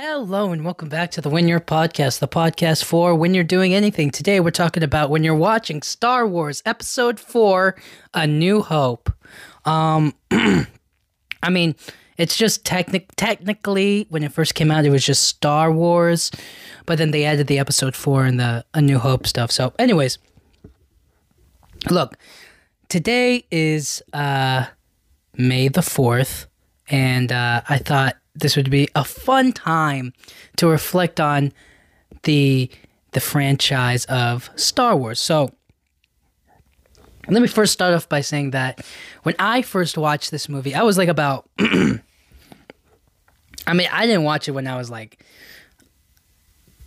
Hello and welcome back to the When You're Podcast, the podcast for when you're doing anything. Today we're talking about when you're watching Star Wars Episode 4, A New Hope. Um I mean, it's just technic technically when it first came out it was just Star Wars, but then they added the Episode 4 and the A New Hope stuff. So, anyways, look, today is uh May the 4th and uh I thought this would be a fun time to reflect on the the franchise of Star Wars. So let me first start off by saying that when I first watched this movie, I was like about I mean, I didn't watch it when I was like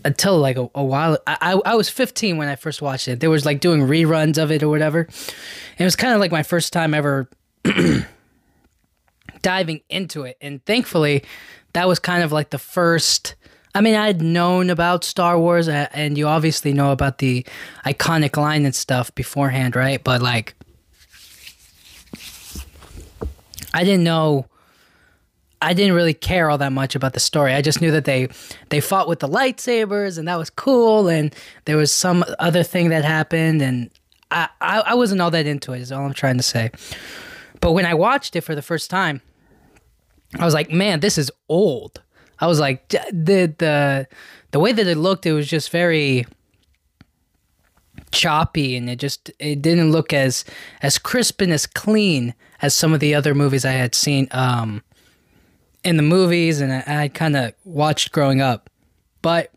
until like a, a while I, I was 15 when I first watched it. There was like doing reruns of it or whatever. And it was kind of like my first time ever diving into it. And thankfully, that was kind of like the first. I mean, I had known about Star Wars, uh, and you obviously know about the iconic line and stuff beforehand, right? But like, I didn't know. I didn't really care all that much about the story. I just knew that they they fought with the lightsabers, and that was cool. And there was some other thing that happened, and I I, I wasn't all that into it. Is all I'm trying to say. But when I watched it for the first time, I was like, man, this is old. I was like, the the the way that it looked, it was just very choppy, and it just it didn't look as as crisp and as clean as some of the other movies I had seen um, in the movies, and I, I kind of watched growing up. But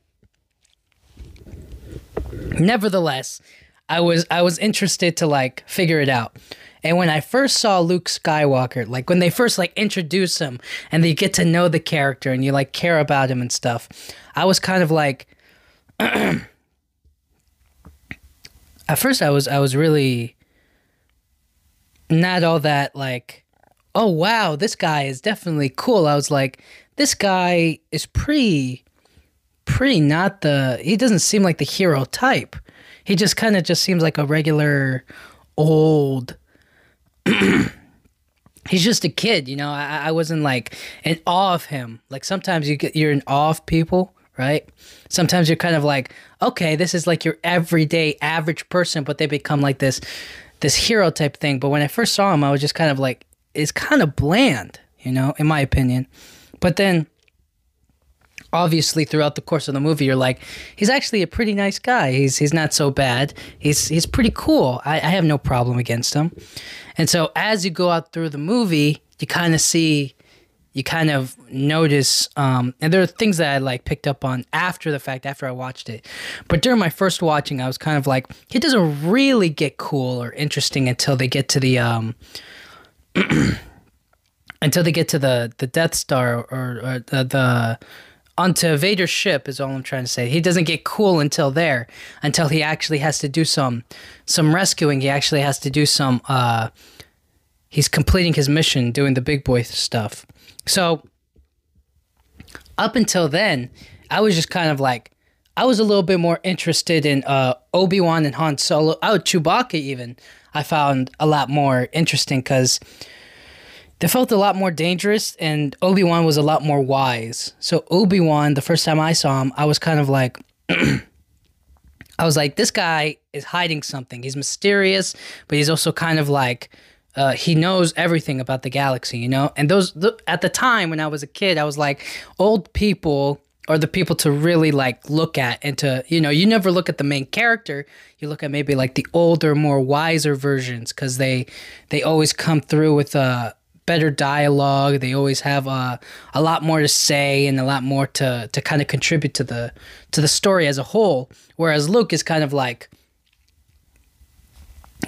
nevertheless, I was I was interested to like figure it out. And when I first saw Luke Skywalker, like when they first like introduce him and they get to know the character and you like care about him and stuff, I was kind of like at first I was I was really not all that like oh wow, this guy is definitely cool. I was like this guy is pretty pretty not the he doesn't seem like the hero type. He just kind of just seems like a regular old he's just a kid, you know. I, I wasn't like in awe of him. Like sometimes you get you're in awe of people, right? Sometimes you're kind of like, okay, this is like your everyday average person, but they become like this this hero type thing. But when I first saw him, I was just kind of like, it's kind of bland, you know, in my opinion. But then obviously throughout the course of the movie you're like he's actually a pretty nice guy. He's he's not so bad. He's he's pretty cool. I, I have no problem against him. And so as you go out through the movie you kind of see you kind of notice um, and there are things that i like picked up on after the fact after i watched it. But during my first watching i was kind of like he doesn't really get cool or interesting until they get to the um until they get to the the death star or, or the, the onto Vader's ship is all I'm trying to say. He doesn't get cool until there, until he actually has to do some some rescuing. He actually has to do some uh he's completing his mission, doing the big boy stuff. So up until then, I was just kind of like I was a little bit more interested in uh Obi-Wan and Han Solo. Oh, Chewbacca even. I found a lot more interesting cuz they felt a lot more dangerous and Obi-Wan was a lot more wise. So Obi-Wan, the first time I saw him, I was kind of like I was like this guy is hiding something. He's mysterious, but he's also kind of like uh, he knows everything about the galaxy, you know? And those th- at the time when I was a kid, I was like old people are the people to really like look at and to you know you never look at the main character you look at maybe like the older more wiser versions because they they always come through with a better dialogue. They always have a a lot more to say and a lot more to to kind of contribute to the to the story as a whole. Whereas Luke is kind of like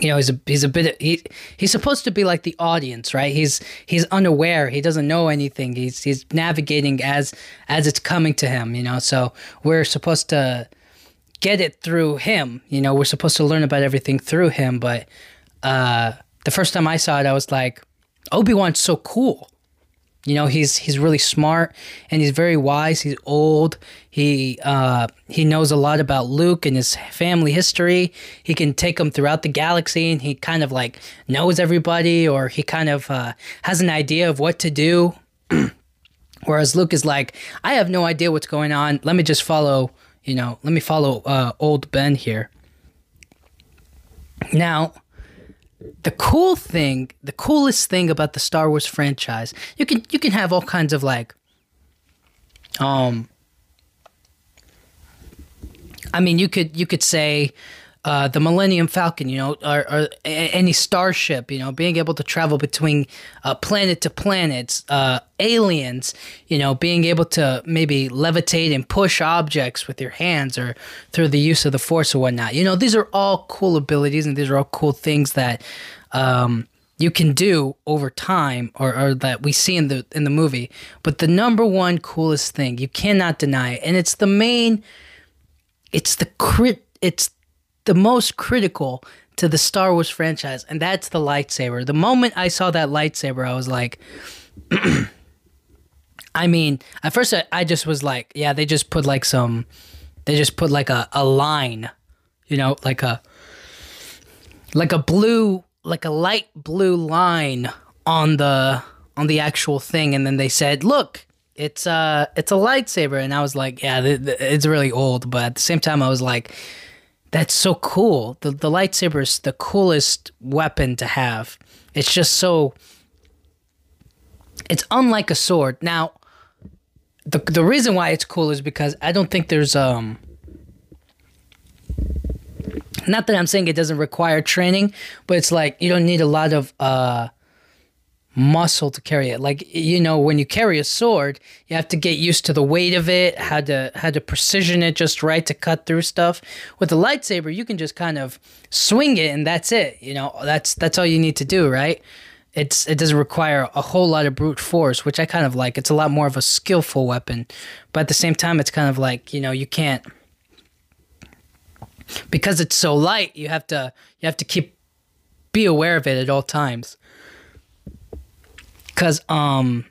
you know he's a he's a bit he he's supposed to be like the audience right? He's he's unaware. He doesn't know anything. He's he's navigating as as it's coming to him you know? So we're supposed to get it through him you know? We're supposed to learn about everything through him. But uh the first time i saw it i was like Obi-Wan's so cool. You know, he's he's really smart and he's very wise. He's old. He uh, he knows a lot about Luke and his family history. He can take him throughout the galaxy, and he kind of like knows everybody, or he kind of uh, has an idea of what to do Whereas Luke is like, I have no idea what's going on. Let me just follow, you know, let me follow uh, old Ben here. Now, the cool thing, the coolest thing about the Star Wars franchise, you can you can have all kinds of like um I mean, you could you could say uh, the Millennium Falcon, you know, or, or, any starship, you know, being able to travel between uh, planet to planets, uh, aliens, you know, being able to maybe levitate and push objects with your hands or through the use of the Force or whatnot. You know, these are all cool abilities and these are all cool things that um, you can do over time or, or that we see in the in the movie. But the number one coolest thing you cannot deny, it, and it's the main, it's the crit, it's the most critical to the Star Wars franchise, and that's the lightsaber. The moment I saw that lightsaber, I was like, I mean, at first I, I, just was like, yeah, they just put like some, they just put like a, a line, you know, like a, like a blue, like a light blue line on the on the actual thing, and then they said, look. It's a, it's a lightsaber, and I was like, yeah, th- th- it's really old. But at the same time, I was like, that's so cool. The the lightsaber is the coolest weapon to have. It's just so it's unlike a sword. Now, the the reason why it's cool is because I don't think there's um not that I'm saying it doesn't require training, but it's like you don't need a lot of uh muscle to carry it. Like you know, when you carry a sword, you have to get used to the weight of it, how to how to precision it just right to cut through stuff. With a lightsaber, you can just kind of swing it and that's it. You know, that's that's all you need to do, right? It's it doesn't require a whole lot of brute force, which I kind of like. It's a lot more of a skillful weapon, but at the same time, it's kind of like you know you can't because it's so light. You have to you have to keep be aware of it at all times because um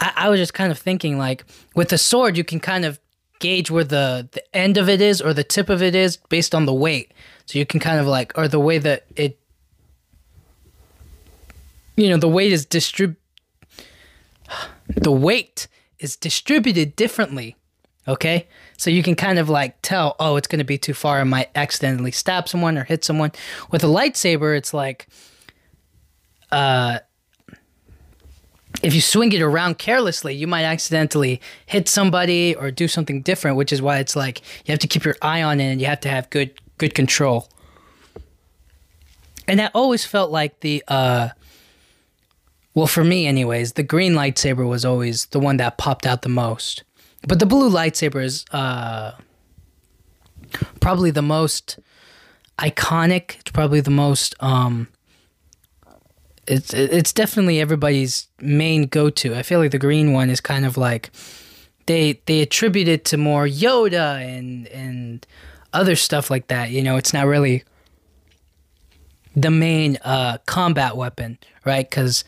I, I was just kind of thinking like with a sword you can kind of gauge where the the end of it is or the tip of it is based on the weight. So you can kind of like or the way that it you know the weight is distrib the weight is distributed differently okay? So you can kind of like tell oh it's going to be too far i might accidentally stab someone or hit someone. With a lightsaber it's like uh if you swing it around carelessly, you might accidentally hit somebody or do something different, which is why it's like you have to keep your eye on it and you have to have good good control. And I always felt like the uh well for me anyways, the green lightsaber was always the one that popped out the most. But the blue lightsaber is uh probably the most iconic. It's probably the most um it's it's definitely everybody's main go to. I feel like the green one is kind of like they they attribute it to more Yoda and and other stuff like that. You know, it's not really the main uh, combat weapon, right? Because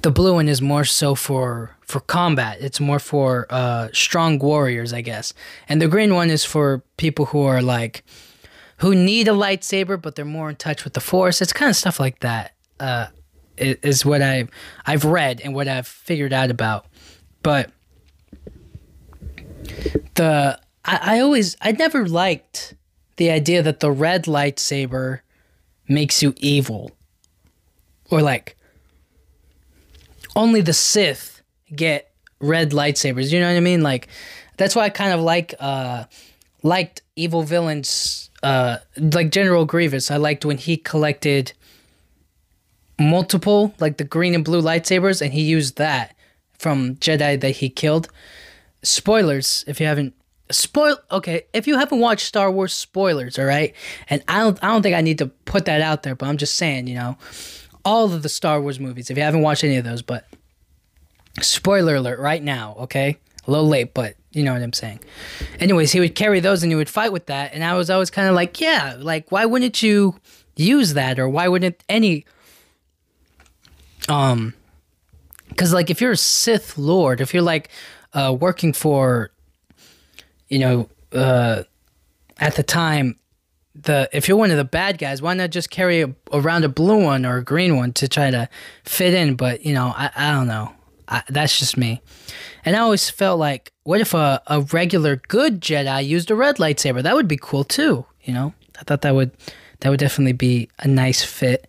the blue one is more so for for combat. It's more for uh, strong warriors, I guess, and the green one is for people who are like who need a lightsaber, but they're more in touch with the Force. It's kind of stuff like that. Uh, is what I've I've read and what I've figured out about. But the I, I always I never liked the idea that the red lightsaber makes you evil. Or like only the Sith get red lightsabers. You know what I mean? Like that's why I kind of like uh liked evil villains uh, like General Grievous, I liked when he collected multiple, like the green and blue lightsabers, and he used that from Jedi that he killed. Spoilers, if you haven't spoil okay, if you haven't watched Star Wars spoilers, all right? And I don't I don't think I need to put that out there, but I'm just saying, you know, all of the Star Wars movies, if you haven't watched any of those, but spoiler alert right now, okay? A little late, but you know what I'm saying. Anyways, he would carry those and he would fight with that. And I was always kind of like, yeah, like, why wouldn't you use that? Or why wouldn't any. Um, because, like, if you're a Sith Lord, if you're like uh, working for, you know, uh, at the time, the if you're one of the bad guys, why not just carry a, around a blue one or a green one to try to fit in? But you know, I, I don't know. I, that's just me. And I always felt like, what if a, a regular good Jedi used a red lightsaber? That would be cool too. You know, I thought that would that would definitely be a nice fit.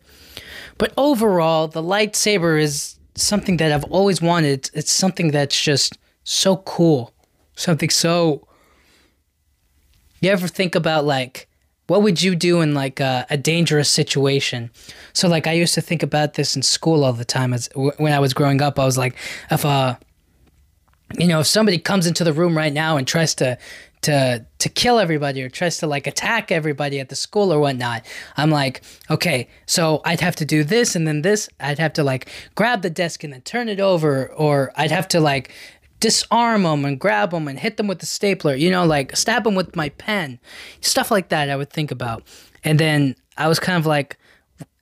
But overall, the lightsaber is something that I've always wanted. It's something that's just so cool. Something so. You ever think about like what would you do in like a, a, dangerous situation? So like i used to think about this in school all the time as when i was growing up i was like if uh you know if somebody comes into the room right now and tries to to to kill everybody or tries to like attack everybody at the school or whatnot i'm like okay so i'd have to do this and then this. I'd have to like grab the desk and then turn it over or i'd have to like disarm them and grab them and hit them with the stapler, you know, like stab them with my pen, stuff like that. I would think about, and then I was kind of like,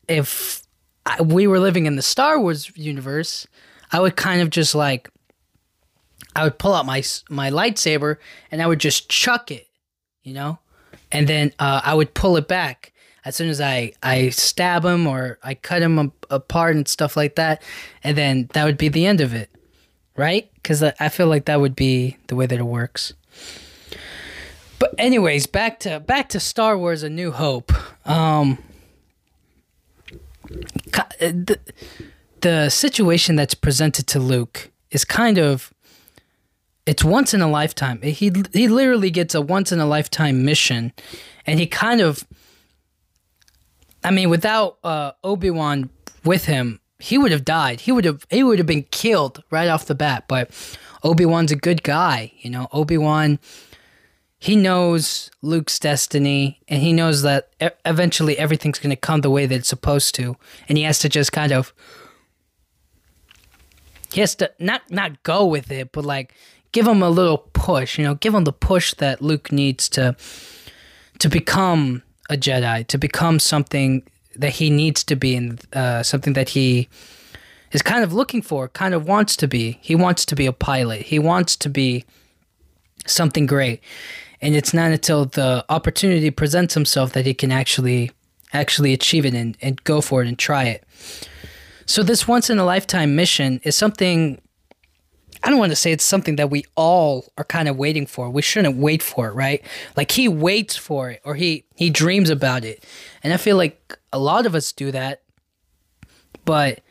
if I, we were living in the Star Wars universe, I would kind of just like, I would pull out my my lightsaber and I would just chuck it, you know, and then uh, I would pull it back. As soon as I I stab him or I cut him apart and stuff like that, and then that would be the end of it right? Because I feel like that would be the way that it works. But anyways, back to back to Star Wars: A New Hope. Um, the, the situation that's presented to Luke is kind of it's once in a lifetime. He he literally gets a once in a lifetime mission, and he kind of. I mean, without uh, Obi Wan with him, he would have died. He would have he would have been killed right off the bat. But Obi Wan's a good guy, you know. Obi Wan, he knows Luke's destiny, and he knows that eventually everything's going to come the way that it's supposed to, and he has to just kind of he has to not not go with it, but like give him a little push, you know, give him the push that Luke needs to to become a Jedi, to become something that he needs to be and uh, something that he is kind of looking for, kind of wants to be. He wants to be a pilot. He wants to be something great. And it's not until the opportunity presents himself that he can actually actually achieve it and, and go for it and try it. So this once in a lifetime mission is something I don't want to say it's something that we all are kind of waiting for. We shouldn't wait for it, right? Like he waits for it or he he dreams about it. And I feel like a lot of us do that. But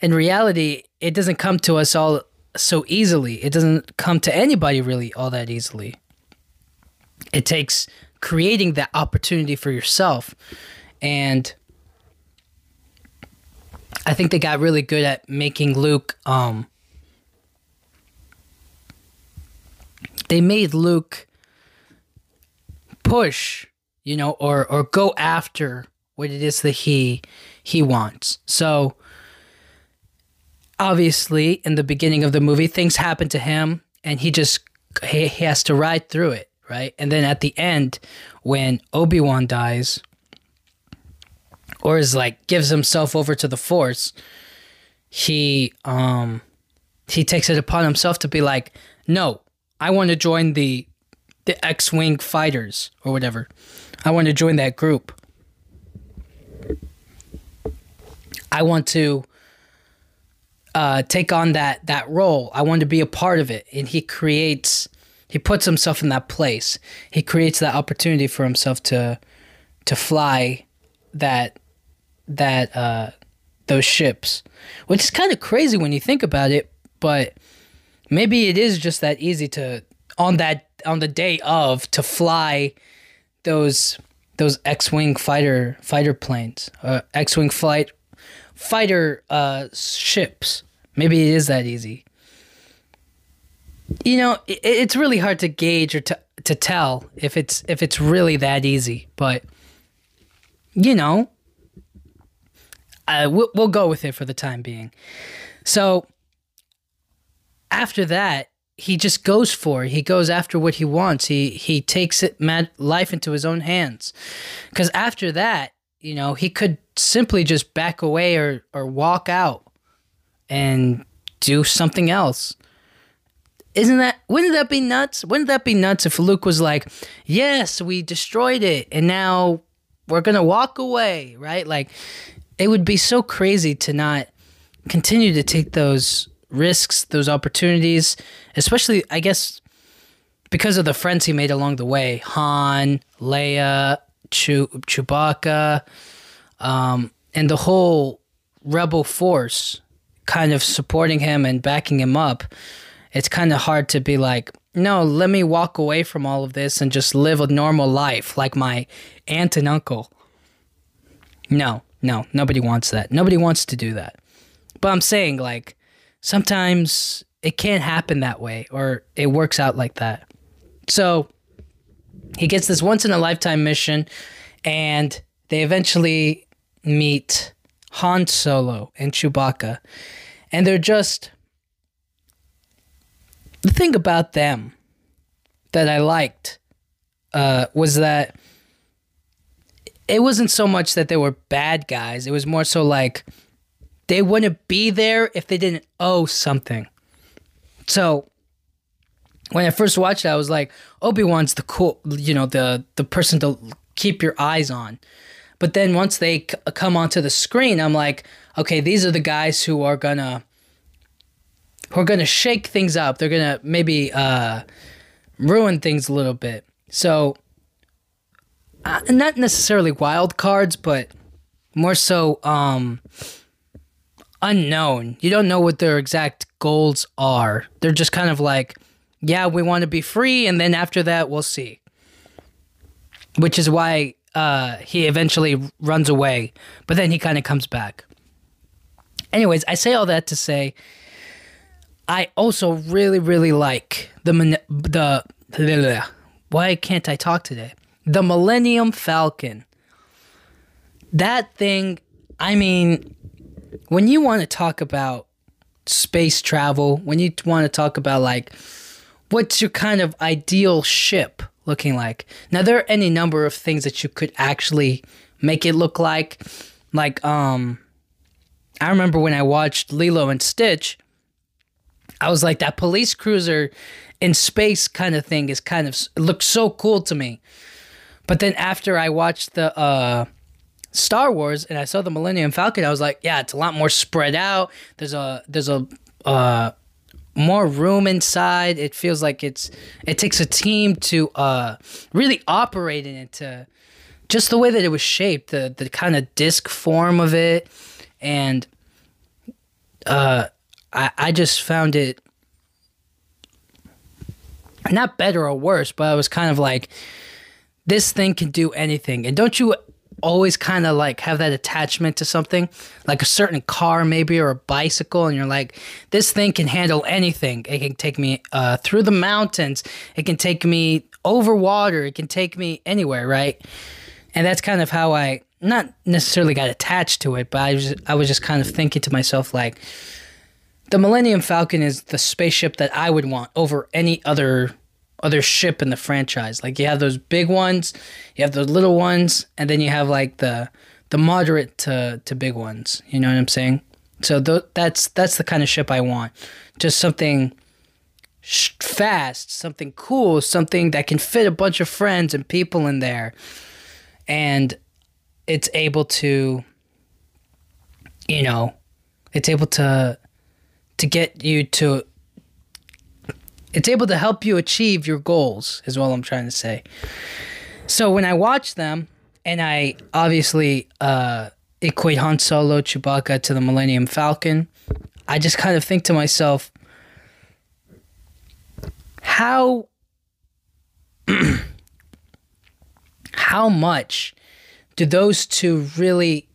in reality, it doesn't come to us all so easily. It doesn't come to anybody really all that easily. It takes creating that opportunity for yourself. And I think they got really good at making Luke um they made Luke push, you know, or or go after what it is that he he wants. So obviously in the beginning of the movie things happen to him and he just he, he has to ride through it, right? And then at the end when Obi-Wan dies or is like gives himself over to the force, he um he takes it upon himself to be like, "No, I want to join the the X-wing fighters or whatever. I want to join that group. I want to uh, take on that that role. I want to be a part of it." And he creates he puts himself in that place. He creates that opportunity for himself to to fly that that uh, those ships, which is kind of crazy when you think about it, but maybe it is just that easy to on that on the day of to fly those those X-wing fighter fighter planes, uh, X-wing flight fighter uh, ships. Maybe it is that easy. You know, it, it's really hard to gauge or to to tell if it's if it's really that easy, but you know, uh, we'll, we'll go with it for the time being. So after that, he just goes for it. He goes after what he wants. He he takes it mad life into his own hands. Because after that, you know, he could simply just back away or or walk out and do something else. Isn't that wouldn't that be nuts? Wouldn't that be nuts if Luke was like, "Yes, we destroyed it and now we're to walk away," right? Like it would be so crazy to not continue to take those risks, those opportunities, especially I guess because of the friends he made along the way, Han, Leia, Chew- Chewbacca, um, and the whole rebel force kind of supporting him and backing him up. It's kind of hard to be like, no, let me walk away from all of this and just live a normal life like my aunt and uncle. No, no, nobody wants that. Nobody wants to do that. But I'm saying, like, sometimes it can't happen that way or it works out like that. So he gets this once in a lifetime mission and they eventually meet Han Solo and Chewbacca. And they're just. The thing about them that I liked uh, was that it wasn't so much that they were bad guys, it was more so like they wouldn't be there if they didn't owe something. So when I first watched it, I was like, Obi Wan's the cool, you know, the the person to keep your eyes on. But then once they c- come onto the screen, I'm like, okay, these are the guys who are gonna who are gonna shake things up. They're gonna maybe uh, ruin things a little bit. So, uh, not necessarily wild cards, but more so um, unknown. You don't know what their exact goals are. They're just kind of like, yeah, we want to be free, and then after that, we'll see. Which is why uh, he eventually runs away, but then he kind of comes back. Anyways, I say all that to say, I also really, really like the mon- the why can't I talk today? The Millennium Falcon. That thing, I mean, when you want to talk about space travel, when you want to talk about like what's your kind of ideal ship looking like? Now there are any number of things that you could actually make it look like. Like um I remember when I watched Lilo and Stitch, I was like that police cruiser in space kind of thing is kind of it looked so cool to me. But then after I watched the uh Star Wars and I saw the Millennium Falcon, I was like, yeah, it's a lot more spread out. There's a there's a uh more room inside. It feels like it's it takes a team to uh really operate in it to just the way that it was shaped, the the kind of disc form of it, and uh I I just found it not better or worse, but I was kind of like this thing can do anything. And don't you always kind of like have that attachment to something like a certain car maybe or a bicycle and you're like this thing can handle anything. It can take me uh, through the mountains. It can take me over water. It can take me anywhere right? And that's kind of how i not necessarily got attached to it but i was i was just kind of thinking to myself like the millennium falcon is the spaceship that i would want over any other other ship in the franchise. Like you have those big ones, you have those little ones, and then you have like the the moderate to to big ones. You know what I'm saying? So th- that's that's the kind of ship I want. Just something sh- fast, something cool, something that can fit a bunch of friends and people in there, and it's able to, you know, it's able to to get you to it's able to help you achieve your goals is what i'm trying to say. So when i watch them and i obviously uh, equate han solo chewbacca to the millennium falcon i just kind of think to myself how how much do those two really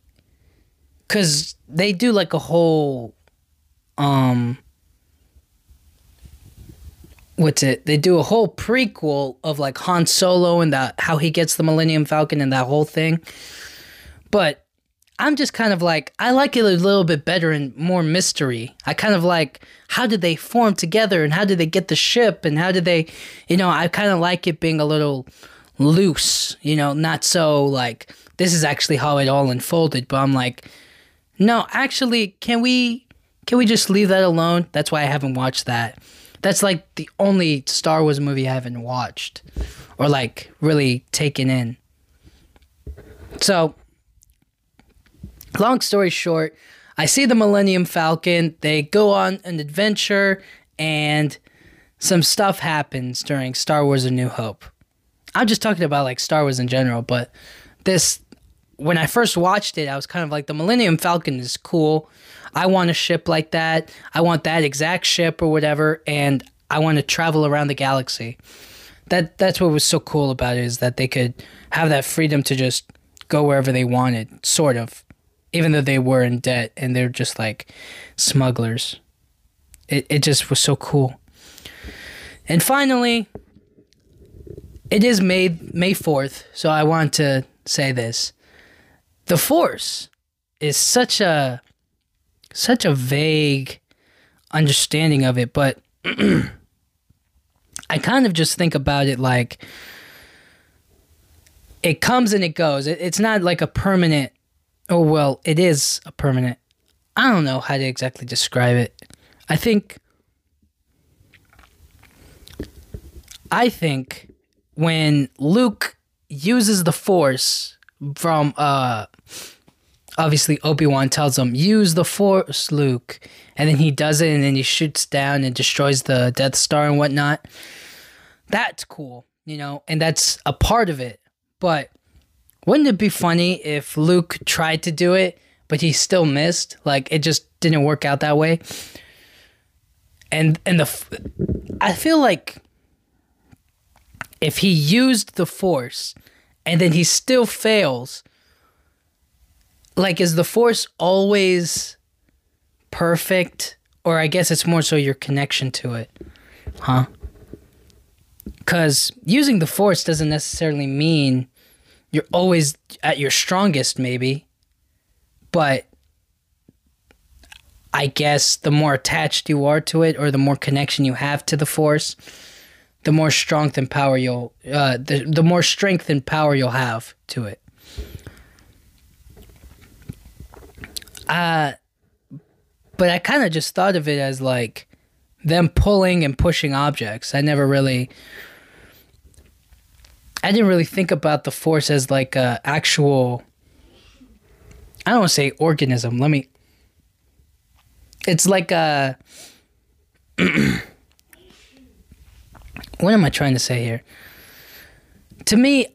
because they do like a whole um what's it? They do a whole prequel of like Han Solo and that how he gets the Millennium Falcon and that whole thing. But I'm just kind of like I like it a little bit better and more mystery. I kind of like how did they form together and how did they get the ship and how did they, you know, I kind of like it being a little loose, you know, not so like this is actually how it all unfolded, but I'm like no, actually, can we can we just leave that alone? That's why I haven't watched that. That's like the only Star Wars movie I haven't watched or like really taken in. So, long story short, I see the Millennium Falcon. They go on an adventure, and some stuff happens during Star Wars: A New Hope. I'm just talking about like Star Wars in general, but this when I first watched it, I was kind of like the Millennium Falcon is cool. I want a ship like that. I want that exact ship or whatever, and I want to travel around the galaxy. That that's what was so cool about it is that they could have that freedom to just go wherever they wanted, sort of, even though they were in debt and they're just like smugglers. It it just was so cool. And finally, it is May May fourth, so I want to say this. The Force is such a such a vague understanding of it, but I kind of just think about it like it comes and it goes. It, it's not like a permanent. Oh well, it is a permanent. I don't know how to exactly describe it. I think. I think when Luke uses the Force from uh obviously Obi-Wan tells him use the force Luke. And then he does it and then he shoots down and destroys the Death Star and whatnot. That's cool you know and that's a part of it. But wouldn't it be funny if Luke tried to do it but he still missed? Like it just didn't work out that way. And and the I feel like if he used the force and then he still fails. Like is the force always perfect? Or i guess it's more so your connection to it huh? Because using the force doesn't necessarily mean you're always at your strongest maybe. But i guess the more attached you are to it or the more connection you have to the force the more strength and power you'll uh, the, the more strength and power you'll have to it. Uh but i kind of just thought of it as like them pulling and pushing objects. I never really i didn't really think about the force as like a actual i don't want to say organism. Let me it's like a what am I trying to say here? To me,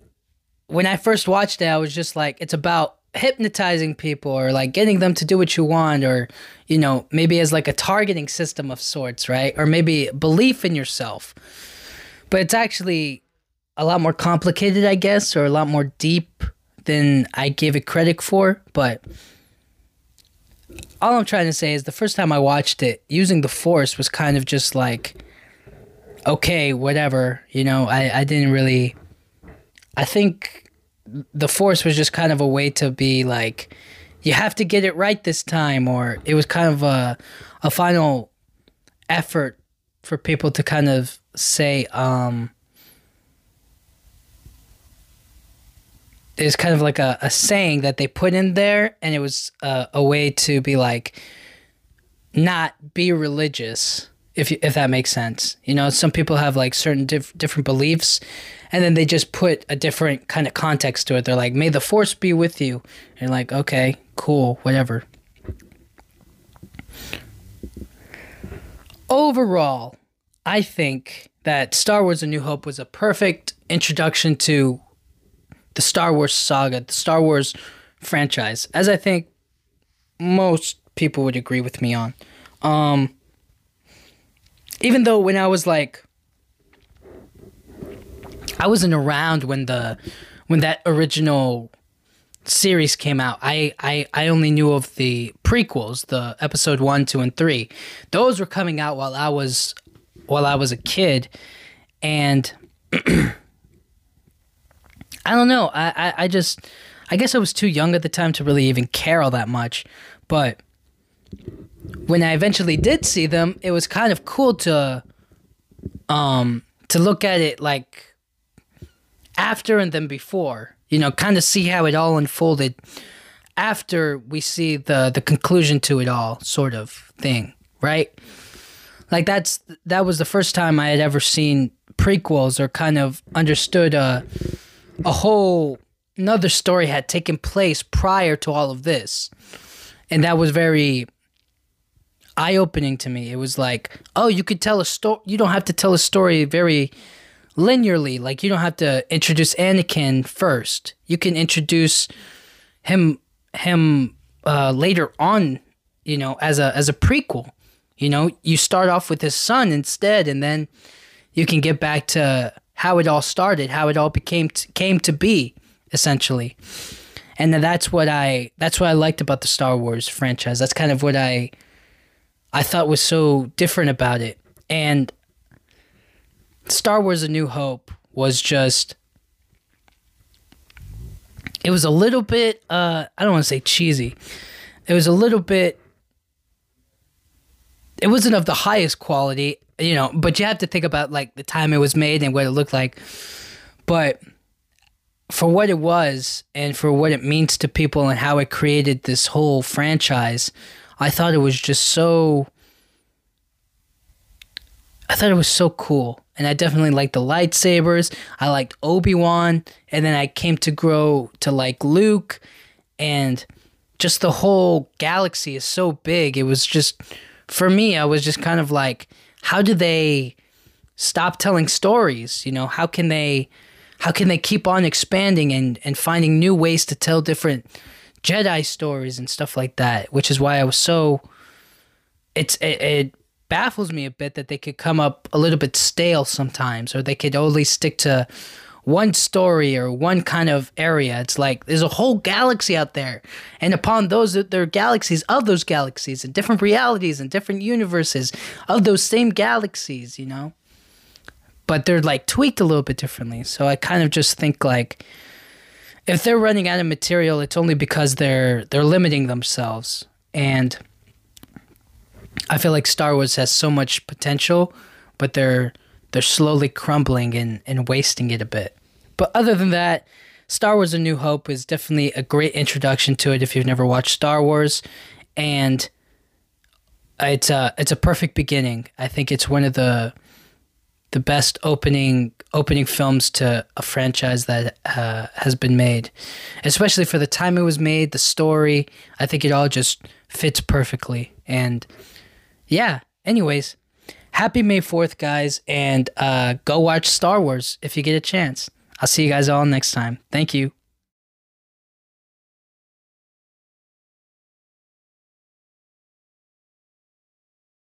when I first watched it, I was just like, it's about hypnotizing people or like getting them to do what you want or you know maybe as like a targeting system of sorts right? Or maybe belief in yourself. But it's actually a lot more complicated i guess or a lot more deep than i give it credit for. But all i'm trying to say is the first time i watched it using the force was kind of just like okay, whatever. You know, I, I didn't really. I think the force was just kind of a way to be like, you have to get it right this time, or it was kind of a, a final effort for people to kind of say, um, it's kind of like a, a saying that they put in there, and it was a, a way to be like, not be religious if if that makes sense. You know, some people have like certain diff- different beliefs, and then they just put a different kind of context to it. They're like, "May the force be with you," and like, okay, cool, whatever. Overall, I think that Star Wars: A New Hope was a perfect introduction to the Star Wars saga, the Star Wars franchise, as I think most people would agree with me on. Um, even though when I was like I wasn't around when the when that original series came out. I, I I only knew of the prequels, the episode 1, 2 and 3. Those were coming out while I was while I was a kid and I don't know. I, I, I just I guess I was too young at the time to really even care all that much, but when I eventually did see them, it was kind of cool to um to look at it like after and then before. You know, kind of see how it all unfolded after we see the the conclusion to it all sort of thing, right? Like that's that was the first time I had ever seen prequels or kind of understood a a whole another story had taken place prior to all of this and that was very eye opening to me. It was like, oh, you could tell a story. You don't have to tell a story very linearly. Like you don't have to introduce Anakin first. You can introduce him him uh, later on. You know, as a as a prequel. You know, you start off with his son instead, and then you can get back to how it all started, how it all became t- came to be, essentially. And that's what I that's what I liked about the Star Wars franchise. That's kind of what I I thought was so different about it. And Star Wars A New Hope was just it was a little bit uh I don't want to say cheesy. It was a little bit it wasn't of the highest quality, you know, but you have to think about like the time it was made and what it looked like. But for what it was and for what it means to people and how it created this whole franchise, I thought it was just so I thought it was so cool. And I definitely liked the lightsabers. I liked Obi-Wan, and then I came to grow to like Luke and just the whole galaxy is so big. It was just for me, I was just kind of like how do they stop telling stories? You know, how can they how can they keep on expanding and and finding new ways to tell different Jedi stories and stuff like that, which is why I was so. It's it, it baffles me a bit that they could come up a little bit stale sometimes, or they could only stick to one story or one kind of area. It's like there's a whole galaxy out there, and upon those, there are galaxies of those galaxies and different realities and different universes of those same galaxies. You know, but they're like tweaked a little bit differently. So I kind of just think like if they're running out of material, it's only because they're they're limiting themselves. And I feel like Star Wars has so much potential, but they're they're slowly crumbling and, and wasting it a bit. But other than that, Star Wars A New Hope is definitely a great introduction to it if you've never watched Star Wars. And it's a it's a perfect beginning. I think it's one of the the best opening opening films to a franchise that uh, has been made, especially for the time it was made, the story. I think it all just fits perfectly. And yeah, anyways, happy May Fourth, guys, and uh, go watch Star Wars if you get a chance. I'll see you guys all next time. Thank you.